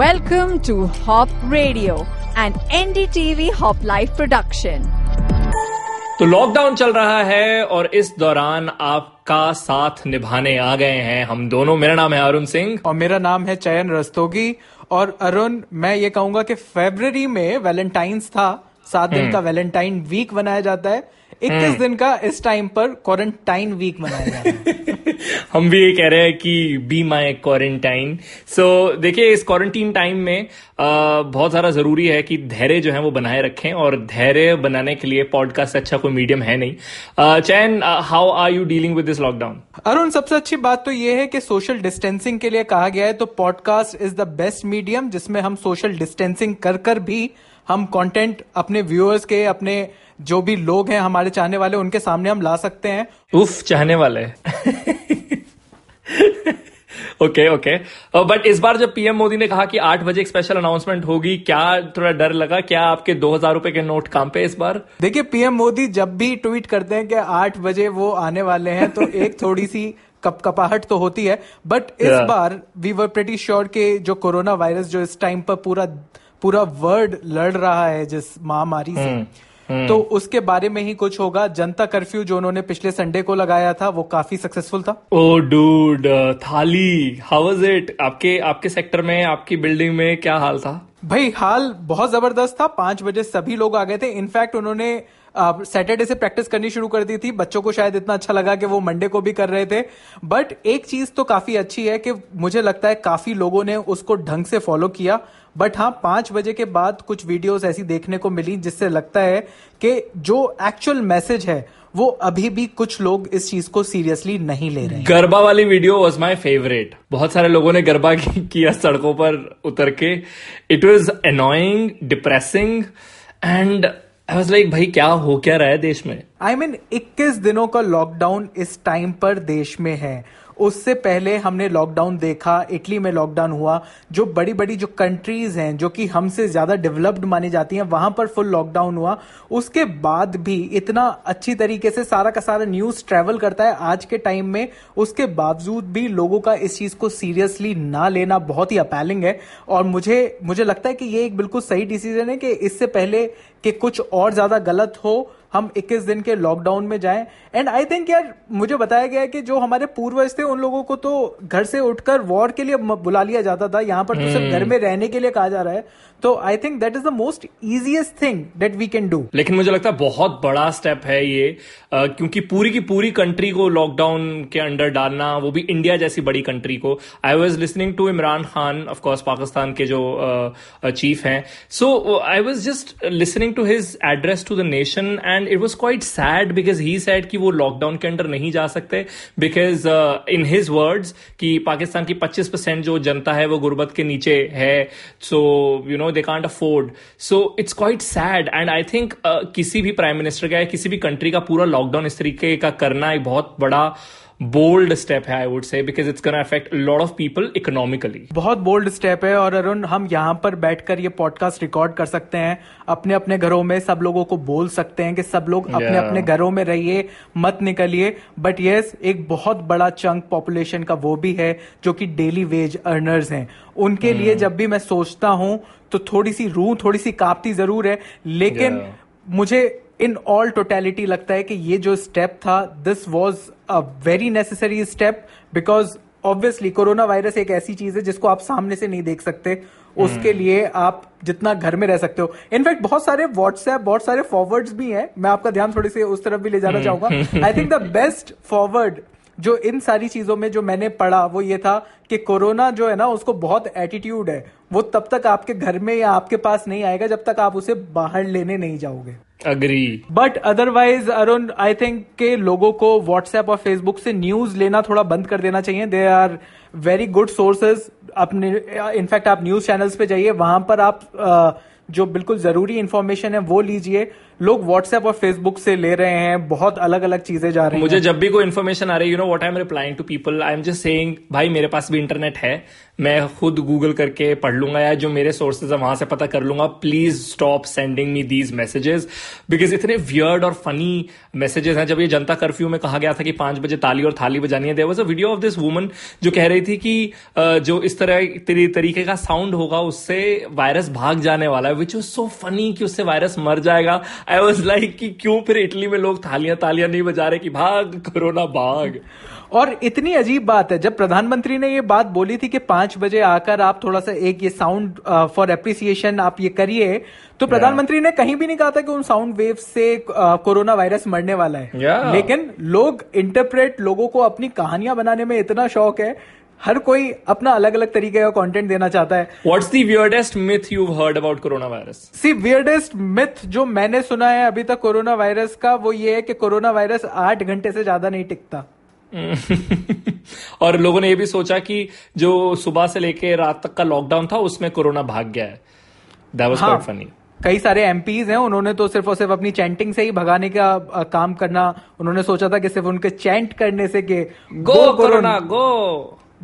Welcome to Hop Radio, an NDTV Hop Life production. तो lockdown चल रहा है और इस दौरान आपका साथ निभाने आ गए हैं हम दोनों। मेरा नाम है अरुण सिंह। और मेरा नाम है चयन रस्तोगी। और अरुण मैं ये कहूँगा कि फेबररी में वैलेंटाइंस था। सात दिन का वैलेंटाइन वीक मनाया जाता है। इक्कीस दिन का इस टाइम पर क्वारंटाइन वीक मनाया जा रहा है हम भी ये कह रहे हैं कि बी माई क्वारंटाइन सो देखिए इस क्वारंटीन टाइम में आ, बहुत सारा ज़रूरी है कि धैर्य जो है वो बनाए रखें और धैर्य बनाने के लिए पॉडकास्ट अच्छा कोई मीडियम है नहीं। चैन how are you dealing with this lockdown Arun सबसे अच्छी बात तो ये है कि सोशल डिस्टेंसिंग के लिए कहा गया है तो podcast is the best medium जिसमें हम सोशल डिस्टेंसिंग कर कर भी हम कंटेंट अपने व्यूअर्स के अपने जो भी लोग हैं हमारे चाहने वाले उनके सामने हम ला सकते हैं। उफ चाहने वाले। ओके ओके बट इस बार जब पीएम मोदी ने कहा कि आठ बजे एक स्पेशल अनाउंसमेंट होगी क्या थोड़ा डर लगा? क्या आपके दो हज़ार रुपए के नोट काम पे इस बार? देखिए पीएम मोदी जब भी ट्वीट करते हैं कि आठ बजे वो आने वाले हैं तो एक थोड़ी सी कप कपाहट तो होती है। बट इस Yeah. बार वी वर प्रेटी श्योर के जो कोरोना वायरस जो इस टाइम पर पूरा पूरा वर्ल्ड लड़ रहा है जिस महामारी से। तो उसके बारे में ही कुछ होगा। जनता कर्फ्यू जो उन्होंने पिछले संडे को लगाया था वो काफ़ी सक्सेसफुल था। ओ डूड थाली हाउ वाज इट आपके आपके सेक्टर में आपकी बिल्डिंग में क्या हाल था? भाई हाल बहुत ज़बरदस्त था। पाँच बजे सभी लोग आ गए थे। इनफैक्ट उन्होंने सैटरडे से प्रैक्टिस करनी शुरू कर दी थी। बच्चों को शायद इतना अच्छा लगा कि वो मंडे को भी कर रहे थे। बट एक चीज़ तो काफ़ी अच्छी है कि मुझे लगता है काफ़ी लोगों ने उसको ढंग से फॉलो किया। बट हाँ पाँच बजे के बाद कुछ वीडियोस ऐसी देखने को मिली जिससे लगता है कि जो एक्चुअल मैसेज है, वो अभी भी कुछ लोग इस चीज़ को सीरियसली नहीं ले रहे गरबा वाली वीडियो वॉज़ माई फेवरेट बहुत सारे लोगों ने गरबा किया सड़कों पर उतर के। It was annoying depressing and I was like भाई, क्या हो क्या रहा है देश में? आई मीन 21 दिनों का लॉकडाउन इस टाइम पर देश में है। उससे पहले हमने लॉकडाउन देखा, इटली में लॉकडाउन हुआ, जो बड़ी बड़ी जो कंट्रीज़ हैं, जो कि हमसे ज़्यादा डेवलप्ड मानी जाती हैं, वहाँ पर फुल लॉकडाउन हुआ। उसके बाद भी इतना अच्छी तरीके से सारा का सारा न्यूज़ ट्रेवल करता है आज के टाइम में। उसके बावजूद भी लोगों का इस चीज़ को सीरियसली ना लेना बहुत ही अपैलिंग है। और मुझे मुझे लगता है कि ये एक बिल्कुल सही डिसीज़न है कि इससे पहले कि कुछ और ज़्यादा गलत हो हम 21 दिन के लॉकडाउन में जाएँ। एंड आई थिंक यार मुझे बताया गया है कि जो हमारे पूर्वज थे उन लोगों को तो घर से उठकर वॉर के लिए बुला लिया जाता था। यहाँ पर तो सिर्फ़ घर में रहने के लिए कहा जा रहा है। तो I think that is the most easiest thing that we can do लेकिन मुझे लगता है बहुत बड़ा स्टेप है ये क्योंकि पूरी की पूरी कंट्री को लॉकडाउन के अंडर डालना वो भी इंडिया जैसी बड़ी कंट्री को। I was listening to Imran Khan of course Pakistan के जो चीफ हैं। So I was just listening to his address to the nation and it was quite sad because he said कि वो lockdown के under नहीं जा सकते because in his words कि पाकिस्तान की 25 परसेंट जो जनता है वो गुर्बत के नीचे है। So you know they can't afford so it's quite sad and I think किसी भी प्राइम मिनिस्टर का या किसी भी कंट्री का पूरा लॉकडाउन इस तरीके का करना एक बहुत बड़ा बोल्ड स्टेप है I would say because it's gonna affect lot of people economically बहुत बोल्ड स्टेप है और अरुण हम यहाँ पर बैठकर ये पॉडकास्ट रिकॉर्ड कर सकते हैं अपने अपने घरों में सब लोगों को बोल सकते हैं कि सब लोग अपने Yeah. अपने अपने घरों में रहिए मत निकलिए बट यस एक बहुत बड़ा चंक पॉपुलेशन का वो भी है जो कि डेली वेज अर्नर्स हैं उनके hmm. लिए जब भी मैं सोचता हूँ तो थोड़ी सी रूह थोड़ी सी कांपती ज़रूर है लेकिन Yeah. मुझे इन ऑल टोटेलिटी लगता है कि ये जो स्टेप था this was a very necessary step because obviously corona virus एक ऐसी चीज़ है जिसको आप सामने से नहीं देख सकते। उसके लिए आप जितना घर में रह सकते हो। इनफैक्ट बहुत सारे व्हाट्सएप बहुत सारे फॉरवर्ड्स भी हैं। मैं आपका ध्यान थोड़ी सी उस तरफ़ भी ले जाना चाहूँगा। I think the best forward जो इन सारी चीज़ों में जो मैंने पढ़ा वो ये था कि कोरोना जो है ना उसको बहुत एटीट्यूड है। वो तब तक आपके घर में या आपके पास नहीं आएगा जब तक आप उसे बाहर लेने नहीं जाओगे। Agree but otherwise Arun I think के लोगों को व्हाट्सएप और फेसबुक से न्यूज़ लेना थोड़ा बंद कर देना चाहिए। They are very good sources अपने इनफैक्ट आप न्यूज़ चैनल्स पे जाइए। वहाँ पर आप uh, जो बिल्कुल ज़रूरी इन्फॉर्मेशन है वो लीजिए। लोग व्हाट्सएप और फेसबुक से ले रहे हैं बहुत अलग अलग चीज़ें जा रही मुझे जब भी कोई इन्फॉर्मेशन आ रही है you know what I am replying to people I am just saying भाई मेरे पास भी इंटरनेट है मैं खुद गूगल करके पढ़ लूँगा या जो मेरे सोर्सेज है वहाँ से पता कर लूँगा please stop sending me these messages because इतने वियर्ड और फनी मैसेजेस हैं। जब ये जनता कर्फ्यू में कहा गया था कि पाँच बजे ताली और थाली बजानी है there was a video of this woman जो कह रही थी कि जो इस तरह तरीके का साउंड होगा उससे वायरस भाग जाने वाला है विच इज़ सो फनी कि उससे वायरस मर जाएगा। आई वॉज़ लाइक कि क्यों फिर इटली में लोग थालियाँ तालियाँ नहीं बजा रहे कि भाग कोरोना भाग और इतनी अजीब बात है जब प्रधानमंत्री ने ये बात बोली थी कि पाँच बजे आकर आप थोड़ा सा एक ये साउंड फॉर एप्रिसिएशन आप ये करिए तो प्रधानमंत्री yeah. ने कहीं भी नहीं कहा था कि उन साउंड वेव से कोरोना वायरस मरने वाला है yeah. लेकिन लोग इंटरप्रेट लोगों को अपनी कहानियाँ बनाने में इतना शौक है हर कोई अपना अलग अलग तरीके का कंटेंट देना चाहता है। What's the weirdest myth you heard about corona virus see weirdest myth जो मैंने सुना है अभी तक कोरोना वायरस का वो ये है कि कोरोना वायरस आठ घंटे से ज़्यादा नहीं टिकता। और लोगों ने ये भी सोचा कि जो सुबह से लेके रात तक का लॉकडाउन था उसमें कोरोना भाग गया है। दैट वाज क्वाइट फनी कई सारे एमपीज हैं उन्होंने तो सिर्फ़ और सिर्फ़ अपनी चैंटिंग से ही भगाने का काम करना उन्होंने सोचा था कि सिर्फ़ उनके चैंट करने से कि गो कोरोना गो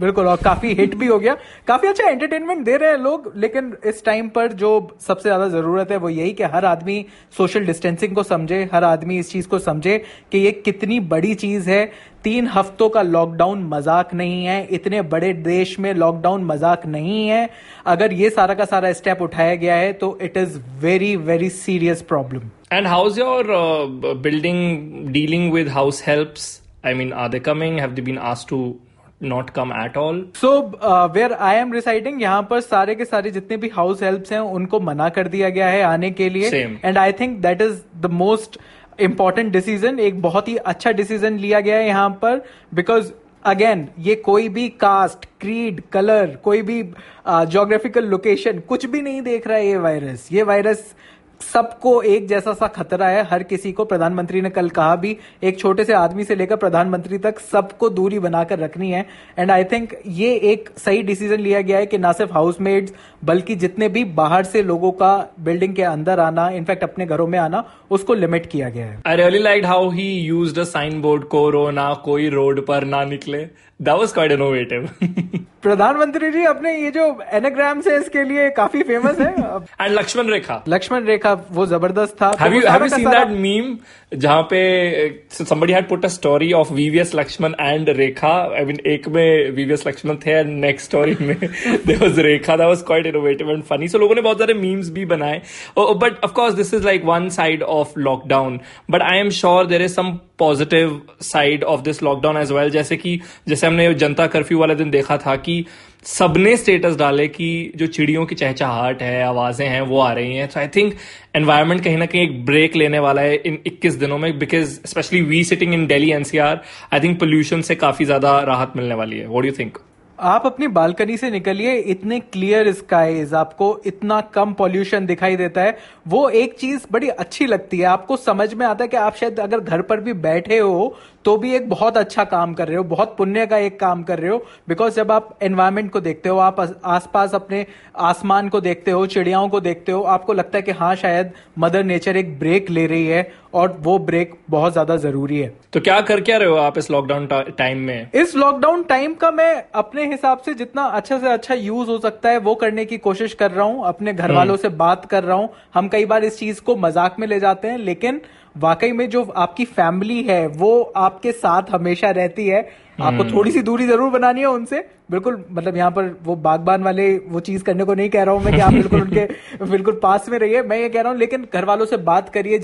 बिल्कुल और काफ़ी हिट भी हो गया। काफ़ी अच्छा एंटरटेनमेंट दे रहे हैं लोग लेकिन इस टाइम पर जो सबसे ज़्यादा ज़रूरत है वो यही कि हर आदमी सोशल डिस्टेंसिंग को समझे हर आदमी इस चीज़ को समझे कि ये कितनी बड़ी चीज़ है। तीन हफ्तों का लॉकडाउन मज़ाक नहीं है इतने बड़े देश में लॉकडाउन मज़ाक नहीं है। अगर ये सारा का सारा स्टेप उठाया गया है तो it is very very serious problem and how's your building dealing with house helps I mean, are they coming? Have not come at all so where I am residing यहाँ पर सारे के सारे जितने भी हाउस हेल्प हैं उनको मना कर दिया गया है आने के लिए। And I think that is the most important decision एक बहुत ही अच्छा डिसीज़न लिया गया है यहाँ पर। बिकॉज़ अगेन ये कोई भी कास्ट क्रीड कलर कोई भी जोग्राफिकल uh, लोकेशन कुछ भी नहीं देख रहा है ये वायरस ये वायरस सबको एक जैसा सा खतरा है। हर किसी को प्रधानमंत्री ने कल कहा भी, एक छोटे से आदमी से लेकर प्रधानमंत्री तक सबको दूरी बनाकर रखनी है। एंड आई थिंक ये एक सही डिसीज़न लिया गया है कि ना सिर्फ़ हाउसमेट्स बल्कि जितने भी बाहर से लोगों का बिल्डिंग के अंदर आना इनफैक्ट अपने घरों में आना, उसको लिमिट किया गया है। I really like how he used a sign board corona कोई रोड पर ना निकले। दैट वाज क्वाइट इनोवेटिव प्रधानमंत्री जी अपने ये जो एनाग्राम्स है इसके लिए काफ़ी फ़ेमस है। एंड लक्ष्मण रेखा लक्ष्मण रेखा वो ज़बरदस्त था। Have you have you seen that meme जहाँ पे uh, somebody had put a story of VVS Laxman and Rekha I mean एक में VVS लक्ष्मण थे एंड नेक्स्ट स्टोरी में there was Rekha that was quite innovative and funny so लोगों ने बहुत सारे मीम्स भी बनाए। But of course this is like one side of lockdown but I am sure there is some positive side of this lockdown as well जैसे कि जैसे हमने जनता कर्फ्यू वाला दिन देखा था सबने स्टेटस डाले कि जो चिड़ियों की चहचहाट है, आवाज़ें हैं, वो आ रही हैं। तो आई थिंक एनवायरमेंट कहीं ना कहीं एक ब्रेक लेने वाला है इन 21 दिनों में because specially we sitting in Delhi NCR I think pollution से काफ़ी ज़्यादा राहत मिलने वाली है। वॉट यू थिंक आप अपनी बालकनी से निकलिए, इतने क्लियर स्काईज आपको इतना कम पॉल्यूशन दिखाई देता है। वो एक चीज़ बड़ी अच्छी लगती है। आपको समझ में आता है कि आप शायद अगर घर पर भी बैठे हो तो भी एक बहुत अच्छा काम कर रहे हो, बहुत पुण्य का एक काम कर रहे हो। बिकॉज़ जब आप एनवायरमेंट को देखते हो, आप आसपास अपने आसमान को देखते हो, चिड़ियाओं को देखते हो, आपको लगता है कि हाँ शायद मदर नेचर एक ब्रेक ले रही है। और वो ब्रेक बहुत ज़्यादा ज़रूरी है। तो क्या कर क्या रहे हो आप इस लॉकडाउन टाइम में? इस लॉकडाउन टाइम का मैं अपने हिसाब से जितना अच्छा से अच्छा यूज़ हो सकता है वो करने की कोशिश कर रहा हूँ अपने घर वालों हम्म। से बात कर रहा हूँ। हम कई बार इस चीज़ को मज़ाक में ले जाते हैं लेकिन वाकई में जो आपकी फैमिली है वो आपके साथ हमेशा रहती है। आपको हम्म। थोड़ी सी दूरी ज़रूर बनानी है उनसे। बिल्कुल मतलब यहाँ पर वो बागबान वाले वो चीज़ करने को नहीं कह रहा हूँ मैं कि आप बिल्कुल उनके बिल्कुल पास में रहिए। मैं ये कह रहा हूँ लेकिन घर वालों से बात करिए